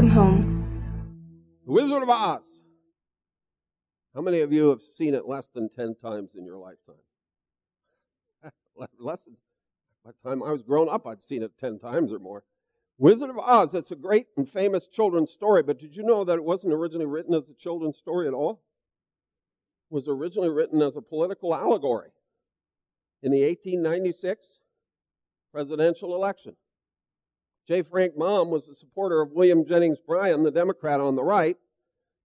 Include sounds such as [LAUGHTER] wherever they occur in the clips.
welcome home. The Wizard of Oz. How many of you have seen it less than 10 times in your lifetime? [LAUGHS] less than, by the time I was grown up, I'd seen it 10 times or more. Wizard of Oz, it's a great and famous children's story, but did you know that it wasn't originally written as a children's story at all? It was originally written as a political allegory in the 1896 presidential election. J. Frank Baum was a supporter of William Jennings Bryan, the Democrat on the right,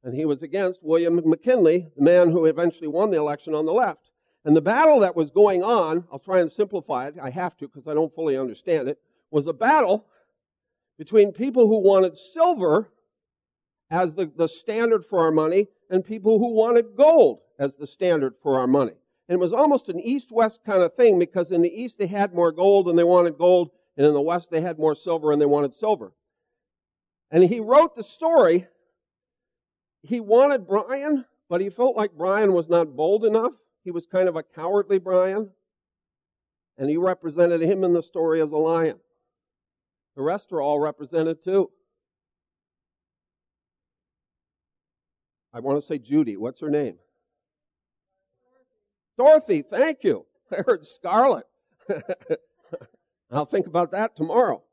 and he was against William McKinley, the man who eventually won the election on the left. And the battle that was going on, I'll try and simplify it, I have to because I don't fully understand it, was a battle between people who wanted silver as the, the standard for our money and people who wanted gold as the standard for our money. And it was almost an east west kind of thing because in the east they had more gold and they wanted gold, and in the west they had more silver and they wanted silver. And he wrote the story. He wanted Bryan, but he felt like Bryan was not bold enough. He was kind of a cowardly Bryan. And he represented him in the story as a lion. The rest are all represented too. I want to say Judy. What's her name? Dorothy. Thank you. [LAUGHS] I heard Scarlet. [LAUGHS] I'll think about that tomorrow.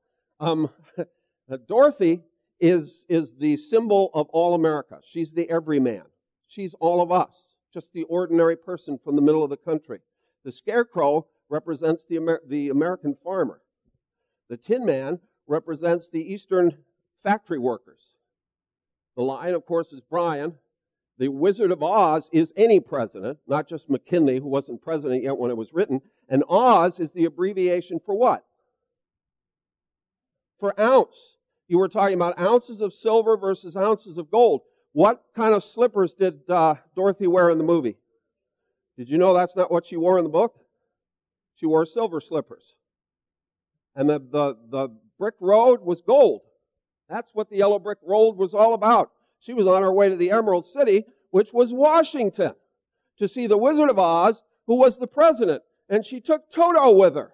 Um, [LAUGHS] Dorothy is, is the symbol of all America. She's the everyman. She's all of us, just the ordinary person from the middle of the country. The scarecrow represents the, Amer- the American farmer. The Tin Man represents the Eastern factory workers. The lion, of course, is Bryan. The Wizard of Oz is any president, not just McKinley, who wasn't president yet when it was written. And Oz is the abbreviation for what? For ounce. You were talking about ounces of silver versus ounces of gold. What kind of slippers did uh, Dorothy wear in the movie? Did you know that's not what she wore in the book? She wore silver slippers. And the, the, the brick road was gold. That's what the yellow brick road was all about. She was on her way to the Emerald City, which was Washington, to see the Wizard of Oz, who was the president. And she took Toto with her.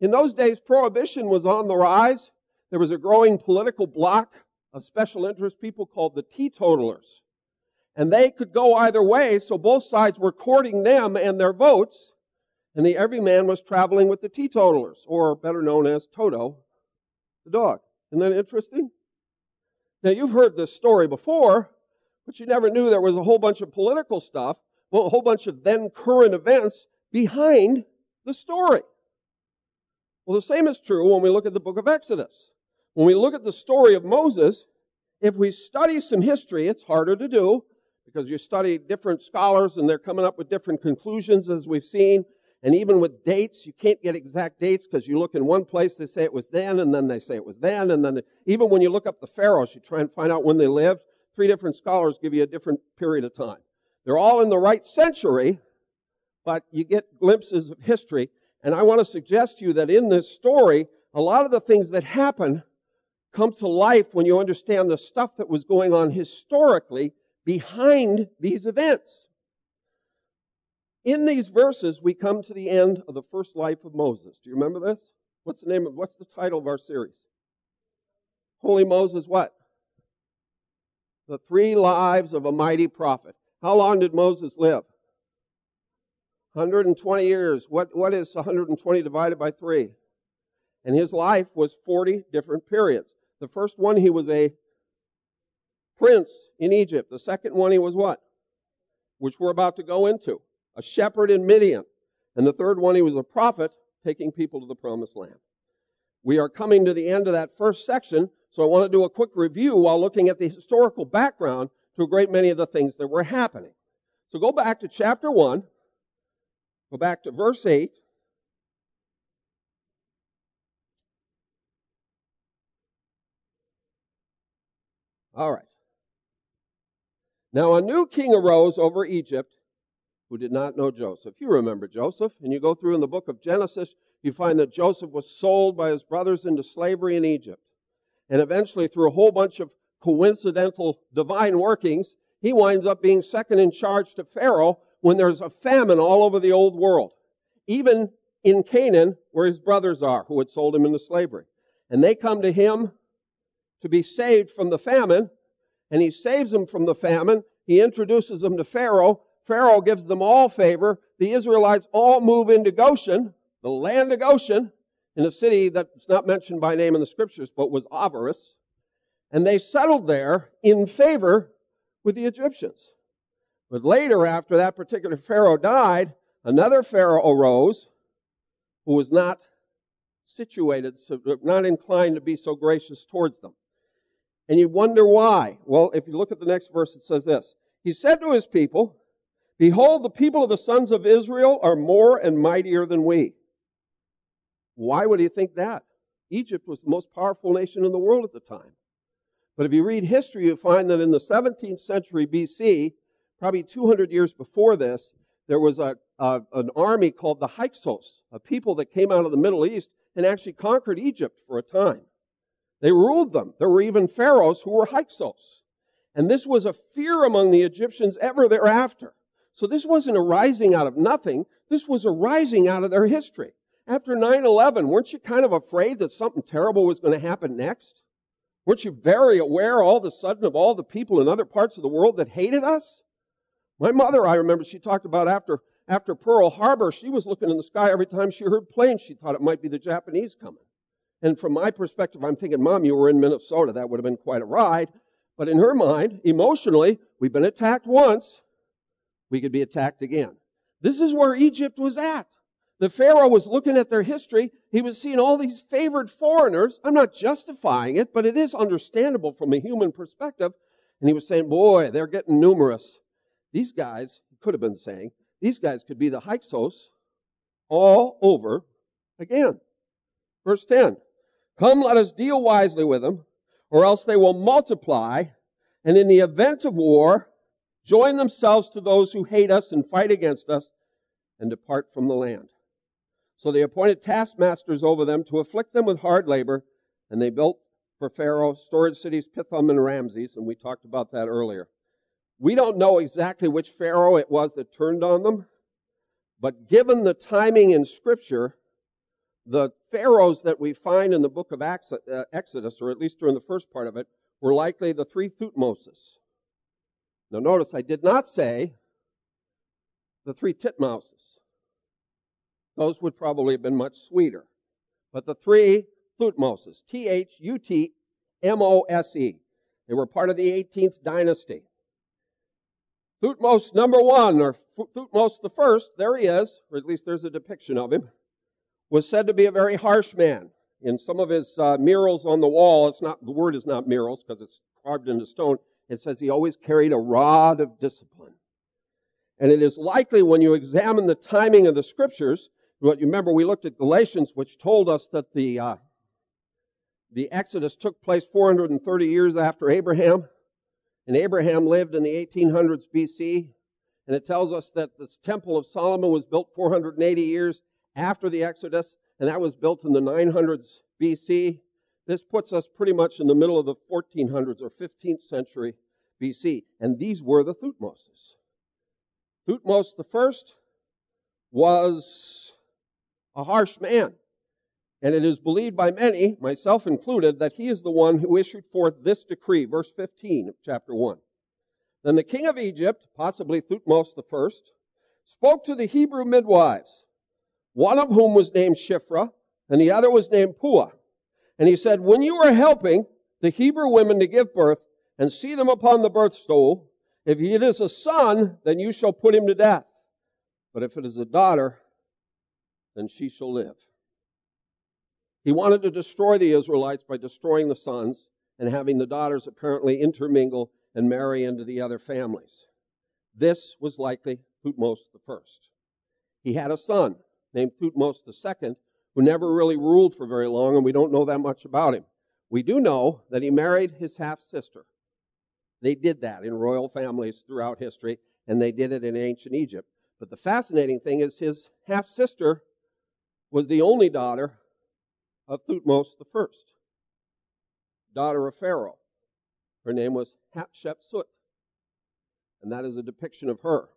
In those days, prohibition was on the rise. There was a growing political bloc of special interest people called the teetotalers. And they could go either way, so both sides were courting them and their votes and the everyman was traveling with the teetotalers, or better known as Toto, the dog. Isn't that interesting? Now, you've heard this story before, but you never knew there was a whole bunch of political stuff, a whole bunch of then current events behind the story. Well, the same is true when we look at the book of Exodus. When we look at the story of Moses, if we study some history, it's harder to do because you study different scholars and they're coming up with different conclusions, as we've seen. And even with dates, you can't get exact dates because you look in one place, they say it was then, and then they say it was then, and then even when you look up the pharaohs, you try and find out when they lived. Three different scholars give you a different period of time. They're all in the right century, but you get glimpses of history. And I want to suggest to you that in this story, a lot of the things that happen come to life when you understand the stuff that was going on historically behind these events. In these verses, we come to the end of the first life of Moses. Do you remember this? What's the name of, what's the title of our series? Holy Moses what? The three lives of a mighty prophet. How long did Moses live? 120 years. What, what is 120 divided by 3? And his life was 40 different periods. The first one, he was a prince in Egypt. The second one, he was what? Which we're about to go into a shepherd in Midian. And the third one, he was a prophet taking people to the promised land. We are coming to the end of that first section, so I want to do a quick review while looking at the historical background to a great many of the things that were happening. So go back to chapter 1, go back to verse 8. All right. Now a new king arose over Egypt who did not know Joseph. You remember Joseph, and you go through in the book of Genesis, you find that Joseph was sold by his brothers into slavery in Egypt. And eventually, through a whole bunch of coincidental divine workings, he winds up being second in charge to Pharaoh when there's a famine all over the old world, even in Canaan, where his brothers are, who had sold him into slavery. And they come to him to be saved from the famine, and he saves them from the famine. He introduces them to Pharaoh. Pharaoh gives them all favor. The Israelites all move into Goshen, the land of Goshen, in a city that's not mentioned by name in the scriptures, but was Avaris. And they settled there in favor with the Egyptians. But later, after that particular Pharaoh died, another Pharaoh arose who was not situated, so, not inclined to be so gracious towards them. And you wonder why. Well, if you look at the next verse, it says this He said to his people, Behold, the people of the sons of Israel are more and mightier than we. Why would he think that? Egypt was the most powerful nation in the world at the time. But if you read history, you find that in the 17th century BC, probably 200 years before this, there was a, a, an army called the Hyksos, a people that came out of the Middle East and actually conquered Egypt for a time. They ruled them. There were even pharaohs who were Hyksos. And this was a fear among the Egyptians ever thereafter. So this wasn't arising out of nothing. This was arising out of their history. After 9 11, weren't you kind of afraid that something terrible was going to happen next? Weren't you very aware all of a sudden of all the people in other parts of the world that hated us? My mother, I remember, she talked about after, after Pearl Harbor, she was looking in the sky every time she heard planes. She thought it might be the Japanese coming. And from my perspective, I'm thinking, Mom, you were in Minnesota. That would have been quite a ride. But in her mind, emotionally, we've been attacked once we could be attacked again. This is where Egypt was at. The Pharaoh was looking at their history. He was seeing all these favored foreigners. I'm not justifying it, but it is understandable from a human perspective. And he was saying, boy, they're getting numerous. These guys, could have been saying, these guys could be the Hyksos all over again. Verse 10 Come, let us deal wisely with them, or else they will multiply, and in the event of war, join themselves to those who hate us and fight against us, and depart from the land. So they appointed taskmasters over them to afflict them with hard labor, and they built for Pharaoh storage cities Pithom and Ramses, and we talked about that earlier. We don't know exactly which Pharaoh it was that turned on them, but given the timing in Scripture, the pharaohs that we find in the book of uh, Exodus, or at least during the first part of it, were likely the three Thutmoses. Now, notice I did not say the three Titmouses. Those would probably have been much sweeter. But the three Thutmoses, T H U T M O S E, they were part of the 18th dynasty. Thutmose number one, or Thutmose the first, there he is, or at least there's a depiction of him, was said to be a very harsh man. In some of his uh, murals on the wall, it's not the word is not murals because it's carved into stone. It says he always carried a rod of discipline. And it is likely when you examine the timing of the scriptures, what you remember we looked at Galatians, which told us that the uh, the Exodus took place 430 years after Abraham, and Abraham lived in the 1800s BC. And it tells us that the Temple of Solomon was built 480 years after the Exodus, and that was built in the 900s BC. This puts us pretty much in the middle of the 1400s or 15th century BC. And these were the Thutmoses. Thutmose the first was a harsh man. And it is believed by many, myself included, that he is the one who issued forth this decree, verse 15 of chapter 1. Then the king of Egypt, possibly Thutmose first, spoke to the Hebrew midwives, one of whom was named Shiphrah, and the other was named Puah. And he said, When you are helping the Hebrew women to give birth and see them upon the birth stool, if it is a son, then you shall put him to death. But if it is a daughter, then she shall live. He wanted to destroy the Israelites by destroying the sons and having the daughters apparently intermingle and marry into the other families. This was likely Thutmose I. He had a son named Thutmose II who never really ruled for very long, and we don't know that much about him. We do know that he married his half sister. They did that in royal families throughout history, and they did it in ancient Egypt. But the fascinating thing is his half sister was the only daughter of Thutmose first, daughter of Pharaoh. Her name was Hatshepsut, and that is a depiction of her.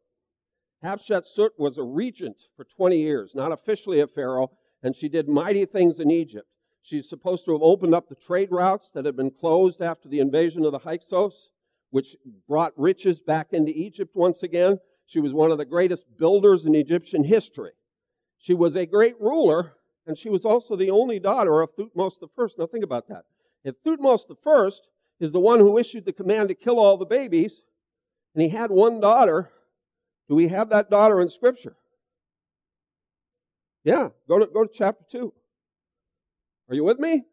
Hatshepsut was a regent for 20 years, not officially a pharaoh, and she did mighty things in Egypt. She's supposed to have opened up the trade routes that had been closed after the invasion of the Hyksos, which brought riches back into Egypt once again. She was one of the greatest builders in Egyptian history. She was a great ruler, and she was also the only daughter of Thutmose I. Now think about that. If Thutmose I is the one who issued the command to kill all the babies, and he had one daughter, do we have that daughter in Scripture? Yeah, go to, go to chapter 2. Are you with me?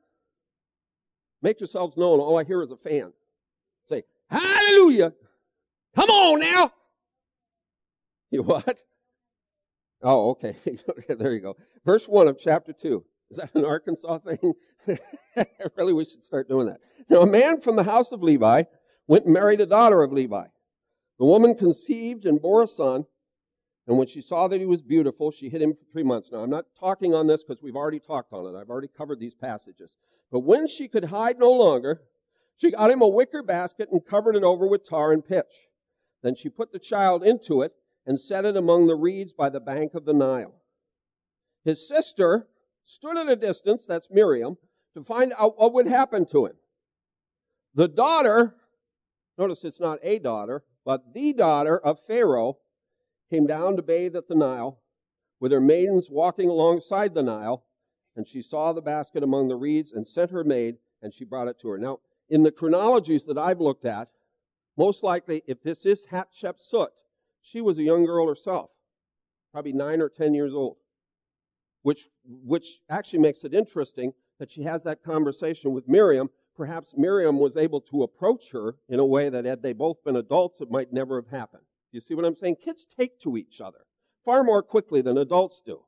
Make yourselves known. All I hear is a fan. Say, Hallelujah. Come on now. [LAUGHS] You what? Oh, okay. [LAUGHS] there you go. Verse 1 of chapter 2. Is that an Arkansas thing? [LAUGHS] I really, we should start doing that. Now, a man from the house of Levi went and married a daughter of Levi. The woman conceived and bore a son, and when she saw that he was beautiful, she hid him for three months. Now, I'm not talking on this because we've already talked on it. I've already covered these passages. But when she could hide no longer, she got him a wicker basket and covered it over with tar and pitch. Then she put the child into it and set it among the reeds by the bank of the Nile. His sister stood at a distance, that's Miriam, to find out what would happen to him. The daughter, notice it's not a daughter, but the daughter of Pharaoh came down to bathe at the Nile with her maidens walking alongside the Nile, and she saw the basket among the reeds and sent her maid, and she brought it to her. Now, in the chronologies that I've looked at, most likely, if this is Hatshepsut, she was a young girl herself, probably nine or ten years old, which, which actually makes it interesting that she has that conversation with Miriam. Perhaps Miriam was able to approach her in a way that had they both been adults, it might never have happened. You see what I'm saying? Kids take to each other far more quickly than adults do.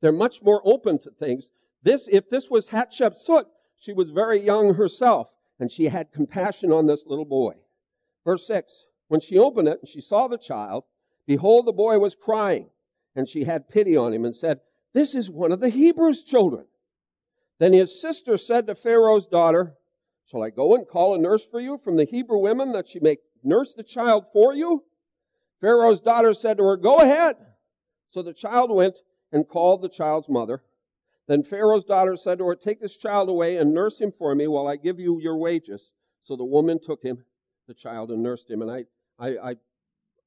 They're much more open to things. This, if this was Hatshepsut, she was very young herself, and she had compassion on this little boy. Verse 6 When she opened it and she saw the child, Behold, the boy was crying, and she had pity on him and said, This is one of the Hebrews' children. Then his sister said to Pharaoh's daughter, Shall I go and call a nurse for you from the Hebrew women that she may nurse the child for you? Pharaoh's daughter said to her, Go ahead. So the child went and called the child's mother. Then Pharaoh's daughter said to her, Take this child away and nurse him for me while I give you your wages. So the woman took him, the child, and nursed him. And I, I, I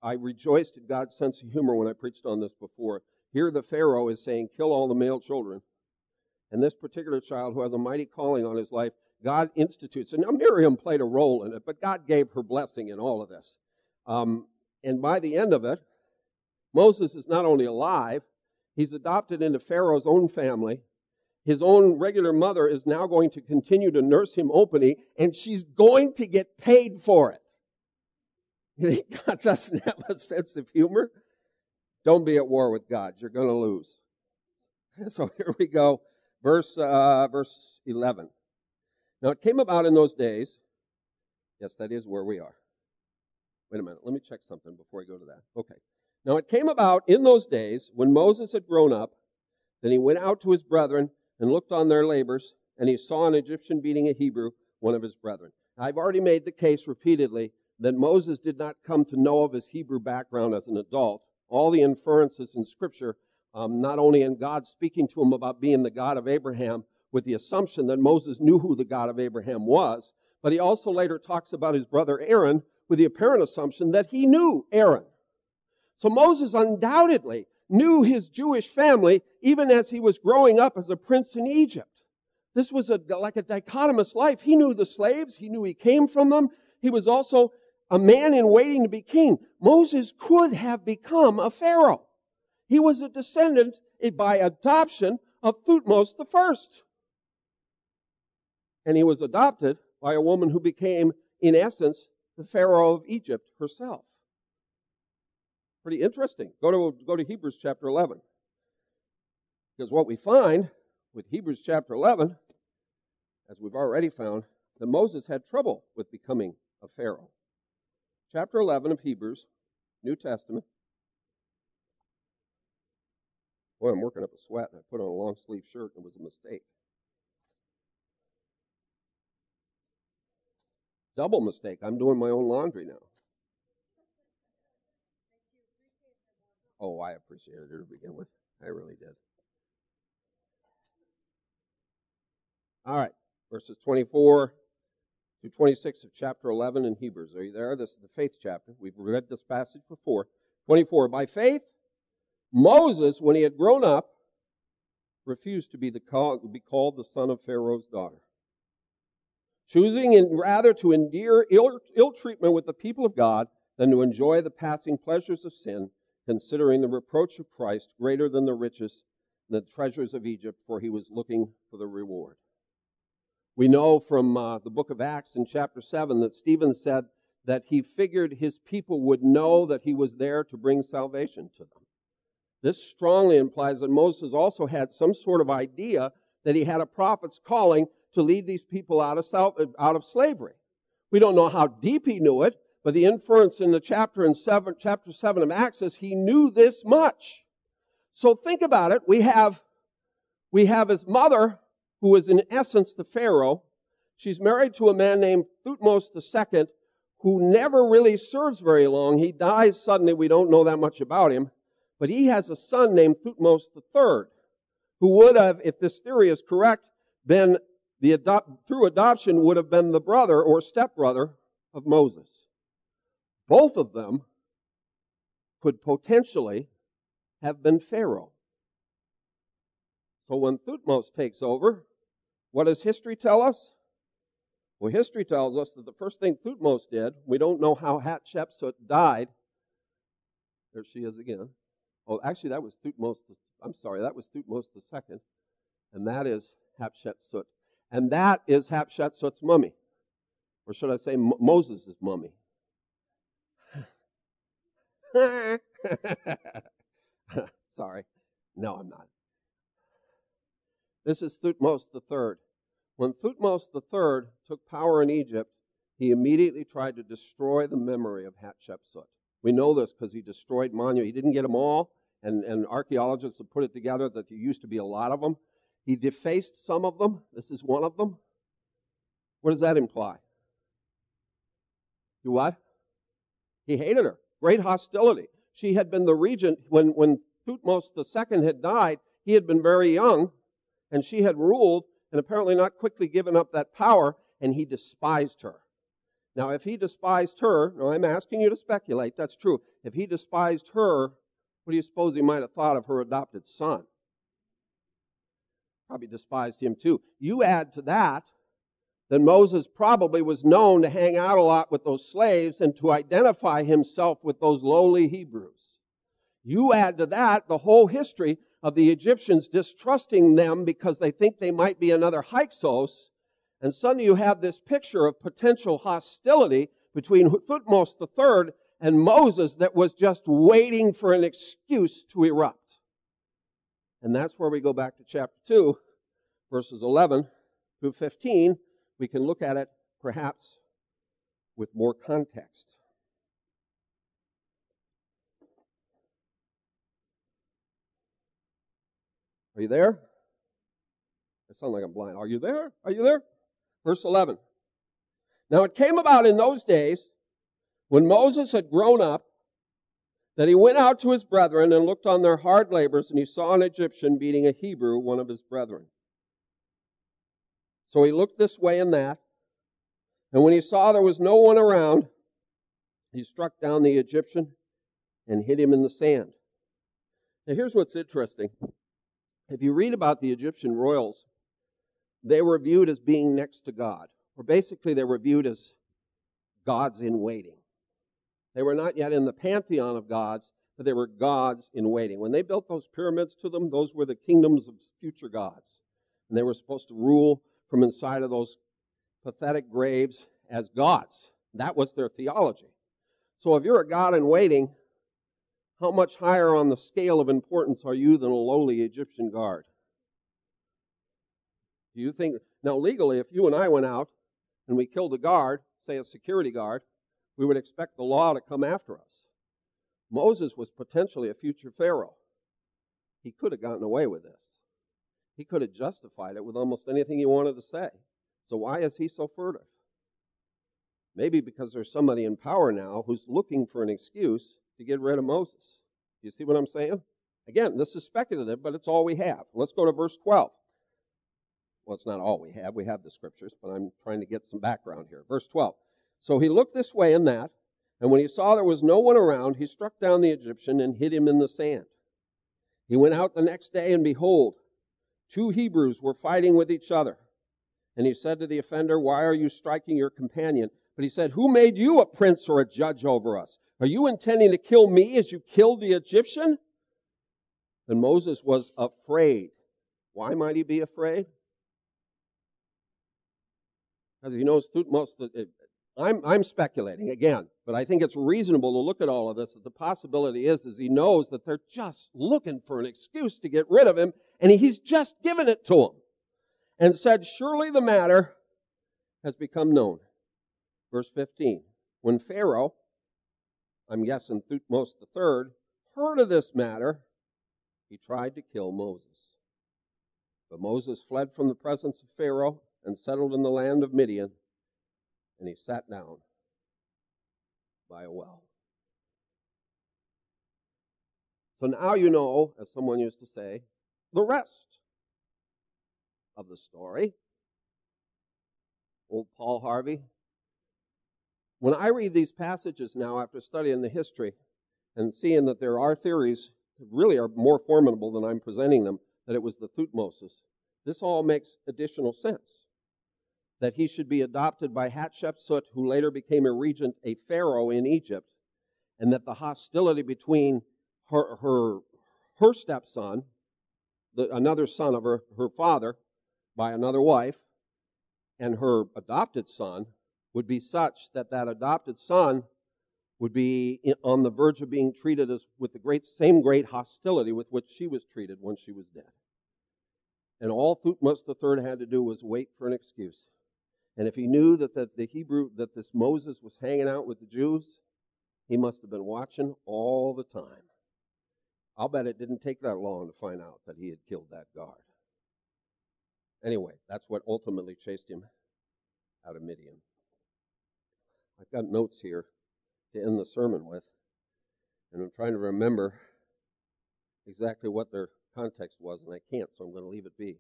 I rejoiced in God's sense of humor when I preached on this before. Here, the Pharaoh is saying, kill all the male children. And this particular child, who has a mighty calling on his life, God institutes. And now Miriam played a role in it, but God gave her blessing in all of this. Um, and by the end of it, Moses is not only alive, he's adopted into Pharaoh's own family. His own regular mother is now going to continue to nurse him openly, and she's going to get paid for it. [LAUGHS] God doesn't have a sense of humor? Don't be at war with God. You're going to lose. [LAUGHS] So here we go. Verse, uh, verse 11. Now it came about in those days. Yes, that is where we are. Wait a minute. Let me check something before I go to that. Okay. Now it came about in those days when Moses had grown up, then he went out to his brethren and looked on their labors, and he saw an Egyptian beating a Hebrew, one of his brethren. I've already made the case repeatedly that Moses did not come to know of his Hebrew background as an adult. All the inferences in Scripture, um, not only in God speaking to him about being the God of Abraham, with the assumption that Moses knew who the God of Abraham was, but he also later talks about his brother Aaron with the apparent assumption that he knew Aaron. So Moses undoubtedly knew his Jewish family even as he was growing up as a prince in Egypt. This was a, like a dichotomous life. He knew the slaves. He knew he came from them. He was also a man in waiting to be king. Moses could have become a Pharaoh. He was a descendant eh, by adoption of Thutmose I. And he was adopted by a woman who became, in essence, the Pharaoh of Egypt herself. Pretty interesting. Go to, go to Hebrews chapter 11. Because what we find with Hebrews chapter 11, as we've already found, that Moses had trouble with becoming a Pharaoh chapter 11 of Hebrews, New Testament. Boy, I'm working up a sweat, and I put on a long sleeve shirt, and it was a mistake. Double mistake. I'm doing my own laundry now. Oh, I appreciated it to begin with. I really did. All right, verses 24 to 26 of chapter 11 in Hebrews. Are you there? This is the faith chapter. We've read this passage before. 24. By faith, Moses, when he had grown up, refused to be, the call, be called the son of Pharaoh's daughter, choosing in, rather to endure ill, ill treatment with the people of God than to enjoy the passing pleasures of sin, considering the reproach of Christ greater than the riches and the treasures of Egypt, for he was looking for the reward. We know from uh, the book of Acts in chapter 7 that Stephen said that he figured his people would know that he was there to bring salvation to them. This strongly implies that Moses also had some sort of idea that he had a prophet's calling to lead these people out of, out of slavery. We don't know how deep he knew it, but the inference in the chapter in seven, chapter 7 of Acts is he knew this much. So think about it. We have, we have his mother, who is in essence the Pharaoh. She's married to a man named Thutmose II, who never really serves very long. He dies suddenly. We don't know that much about him. But he has a son named Thutmose III, who would have, if this theory is correct, been the adopt, through adoption would have been the brother or stepbrother of Moses. Both of them could potentially have been Pharaoh. So when Thutmose takes over, what does history tell us? Well, history tells us that the first thing Thutmose did, we don't know how Hatshepsut died. There she is again. Oh, actually, that was Thutmose. The, I'm sorry, that was Thutmose the second, and that is Hatshepsut, and that is Hatshepsut's mummy, or should I say M- Moses' mummy? [LAUGHS] sorry, no, I'm not. This is Thutmose III. When Thutmose III took power in Egypt, he immediately tried to destroy the memory of Hatshepsut. We know this because he destroyed monuments. He didn't get them all, and, and archaeologists have put it together that there used to be a lot of them. He defaced some of them. This is one of them. What does that imply? You what? He hated her. Great hostility. She had been the regent when, when Thutmose II had died. He had been very young, and she had ruled, and apparently not quickly given up that power, and he despised her. Now, if he despised her, now I'm asking you to speculate, that's true. If he despised her, what do you suppose he might have thought of her adopted son? Probably despised him too. You add to that that Moses probably was known to hang out a lot with those slaves and to identify himself with those lowly Hebrews. You add to that the whole history of the Egyptians distrusting them because they think they might be another Hyksos. And suddenly you have this picture of potential hostility between Thutmose III and Moses that was just waiting for an excuse to erupt. And that's where we go back to chapter 2, verses 11 through 15. We can look at it perhaps with more context. Are you there? I sound like I'm blind. Are you there? Are you there? Verse 11. Now it came about in those days when Moses had grown up that he went out to his brethren and looked on their hard labors, and he saw an Egyptian beating a Hebrew, one of his brethren. So he looked this way and that, and when he saw there was no one around, he struck down the Egyptian and hid him in the sand. Now here's what's interesting. If you read about the Egyptian royals, they were viewed as being next to God, or basically they were viewed as gods in waiting. They were not yet in the pantheon of gods, but they were gods in waiting. When they built those pyramids to them, those were the kingdoms of future gods. And they were supposed to rule from inside of those pathetic graves as gods. That was their theology. So if you're a god in waiting, how much higher on the scale of importance are you than a lowly Egyptian guard? Do you think, now legally, if you and I went out and we killed a guard, say a security guard, we would expect the law to come after us. Moses was potentially a future Pharaoh. He could have gotten away with this. He could have justified it with almost anything he wanted to say. So why is he so furtive? Maybe because there's somebody in power now who's looking for an excuse to get rid of Moses. You see what I'm saying? Again, this is speculative, but it's all we have. Let's go to verse 12. Well, it's not all we have. We have the scriptures, but I'm trying to get some background here. Verse 12. So he looked this way and that, and when he saw there was no one around, he struck down the Egyptian and hid him in the sand. He went out the next day, and behold, two Hebrews were fighting with each other. And he said to the offender, Why are you striking your companion? But he said, Who made you a prince or a judge over us? Are you intending to kill me as you killed the Egyptian? And Moses was afraid. Why might he be afraid? Because he knows it, I'm, I'm speculating again, but I think it's reasonable to look at all of this. That the possibility is, is he knows that they're just looking for an excuse to get rid of him, and he's just given it to them, and said, "Surely the matter has become known." Verse 15. When Pharaoh, I'm guessing Thutmose III, heard of this matter, he tried to kill Moses. But Moses fled from the presence of Pharaoh and settled in the land of Midian, and he sat down by a well. So now you know, as someone used to say, the rest of the story. Old Paul Harvey. When I read these passages now after studying the history and seeing that there are theories that really are more formidable than I'm presenting them, that it was the Thutmoses, this all makes additional sense. That he should be adopted by Hatshepsut, who later became a regent, a pharaoh in Egypt, and that the hostility between her, her, her stepson, the, another son of her, her father by another wife, and her adopted son would be such that that adopted son would be on the verge of being treated as with the great same great hostility with which she was treated when she was dead. And all Thutmose III had to do was wait for an excuse. And if he knew that the, the Hebrew, that this Moses was hanging out with the Jews, he must have been watching all the time. I'll bet it didn't take that long to find out that he had killed that guard. Anyway, that's what ultimately chased him out of Midian. I've got notes here to end the sermon with, and I'm trying to remember exactly what their context was, and I can't, so I'm going to leave it be.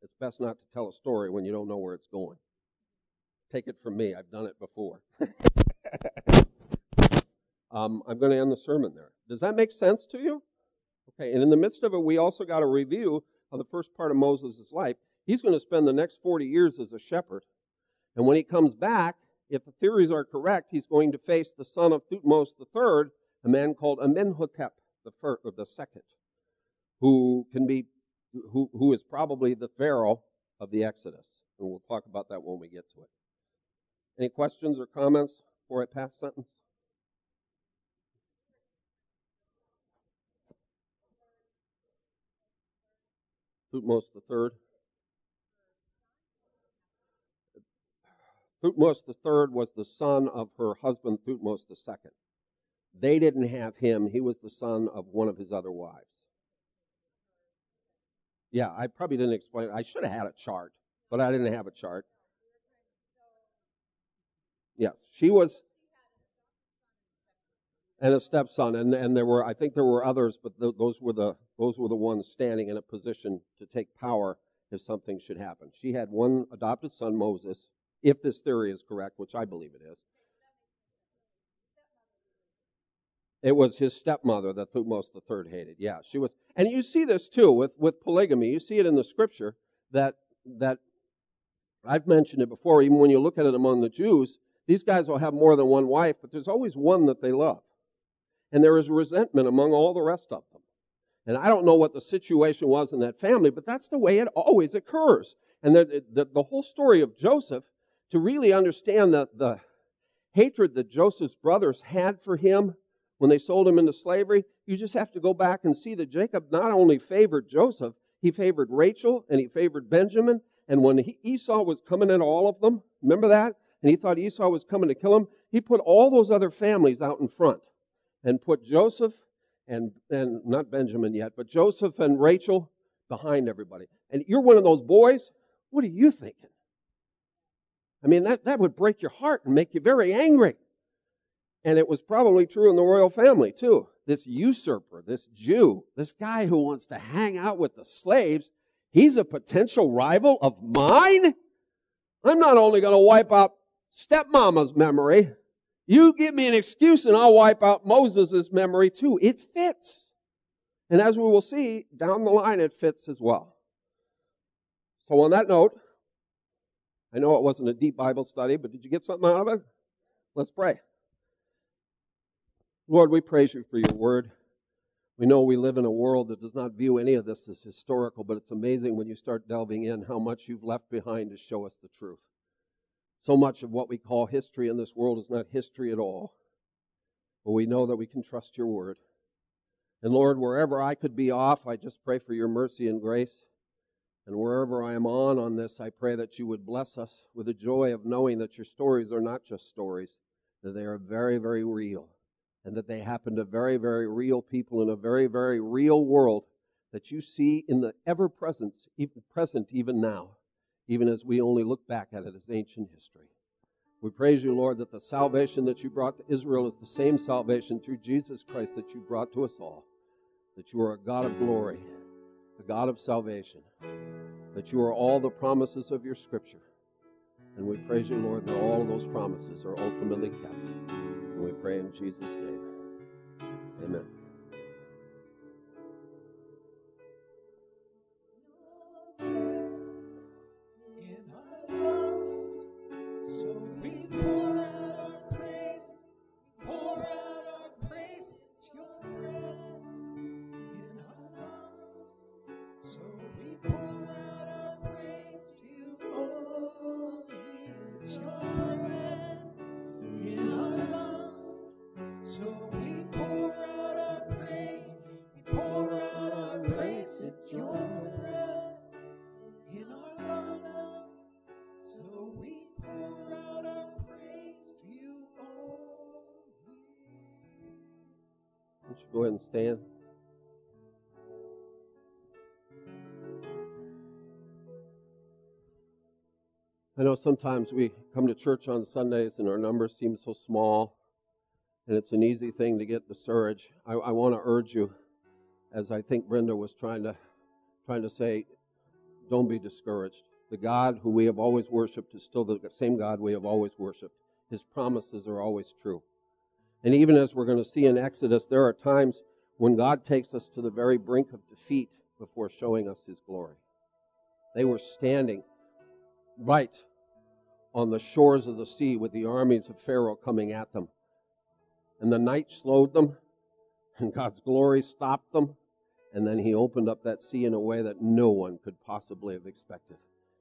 It's best not to tell a story when you don't know where it's going. Take it from me, I've done it before. [LAUGHS] um, I'm going to end the sermon there. Does that make sense to you? Okay, and in the midst of it, we also got a review of the first part of Moses' life. He's going to spend the next 40 years as a shepherd. And when he comes back, if the theories are correct, he's going to face the son of Thutmose III, a man called Amenhotep the, or the second, who can be who, who is probably the Pharaoh of the Exodus. And we'll talk about that when we get to it. Any questions or comments before I pass sentence? Thutmose the Thutmose third was the son of her husband Thutmose second. They didn't have him. He was the son of one of his other wives. Yeah, I probably didn't explain. I should have had a chart, but I didn't have a chart. Yes, she was, and a stepson, and and there were I think there were others, but th- those were the those were the ones standing in a position to take power if something should happen. She had one adopted son, Moses, if this theory is correct, which I believe it is. It was his stepmother that Thutmose III hated. Yeah, she was. And you see this too with, with polygamy. You see it in the scripture that, that I've mentioned it before, even when you look at it among the Jews, these guys will have more than one wife, but there's always one that they love. And there is resentment among all the rest of them. And I don't know what the situation was in that family, but that's the way it always occurs. And the, the, the whole story of Joseph, to really understand the, the hatred that Joseph's brothers had for him, when they sold him into slavery, you just have to go back and see that Jacob not only favored Joseph, he favored Rachel and he favored Benjamin. And when he, Esau was coming at all of them, remember that? And he thought Esau was coming to kill him, he put all those other families out in front and put Joseph and, and not Benjamin yet, but Joseph and Rachel behind everybody. And you're one of those boys, what are you thinking? I mean, that, that would break your heart and make you very angry. And it was probably true in the royal family too. This usurper, this Jew, this guy who wants to hang out with the slaves, He's a potential rival of mine? I'm not only going to wipe out stepmama's memory. You give me an excuse and I'll wipe out Moses' memory too. It fits. And as we will see down the line, it fits as well. So on that note, I know it wasn't a deep Bible study, but did you get something out of it? Let's pray. Lord, we praise you for your word. We know we live in a world that does not view any of this as historical, but it's amazing when you start delving in how much you've left behind to show us the truth. So much of what we call history in this world is not history at all. But we know that we can trust your word. And Lord, wherever I could be off, I just pray for your mercy and grace. And wherever I am on on this, I pray that you would bless us with the joy of knowing that your stories are not just stories, that they are very, very real and that they happen to very, very real people in a very, very real world that you see in the ever present, even present even now, even as we only look back at it as ancient history. We praise you, Lord, that the salvation that you brought to Israel is the same salvation through Jesus Christ that you brought to us all. That you are a God of glory, a God of salvation, that you are all the promises of your scripture. And we praise you, Lord, that all those promises are ultimately kept. And we pray in Jesus' name. Amen. Go ahead and stand. I know sometimes we come to church on Sundays and our numbers seem so small, and it's an easy thing to get discouraged. I, I want to urge you, as I think Brenda was trying to trying to say, don't be discouraged. The God who we have always worshipped is still the same God we have always worshipped. His promises are always true. And even as we're going to see in Exodus, there are times when God takes us to the very brink of defeat before showing us his glory. They were standing right on the shores of the sea with the armies of Pharaoh coming at them. And the night slowed them, and God's glory stopped them. And then he opened up that sea in a way that no one could possibly have expected.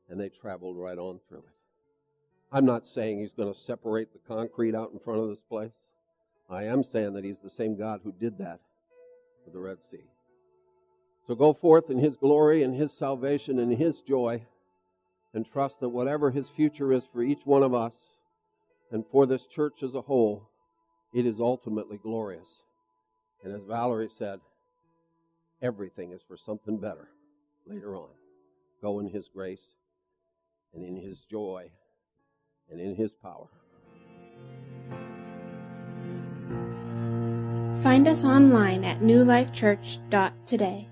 And they traveled right on through it. I'm not saying he's going to separate the concrete out in front of this place. I am saying that He's the same God who did that with the Red Sea. So go forth in His glory and His salvation and His joy and trust that whatever His future is for each one of us and for this church as a whole, it is ultimately glorious. And as Valerie said, everything is for something better later on. Go in His grace and in His joy and in His power. Find us online at newlifechurch.today.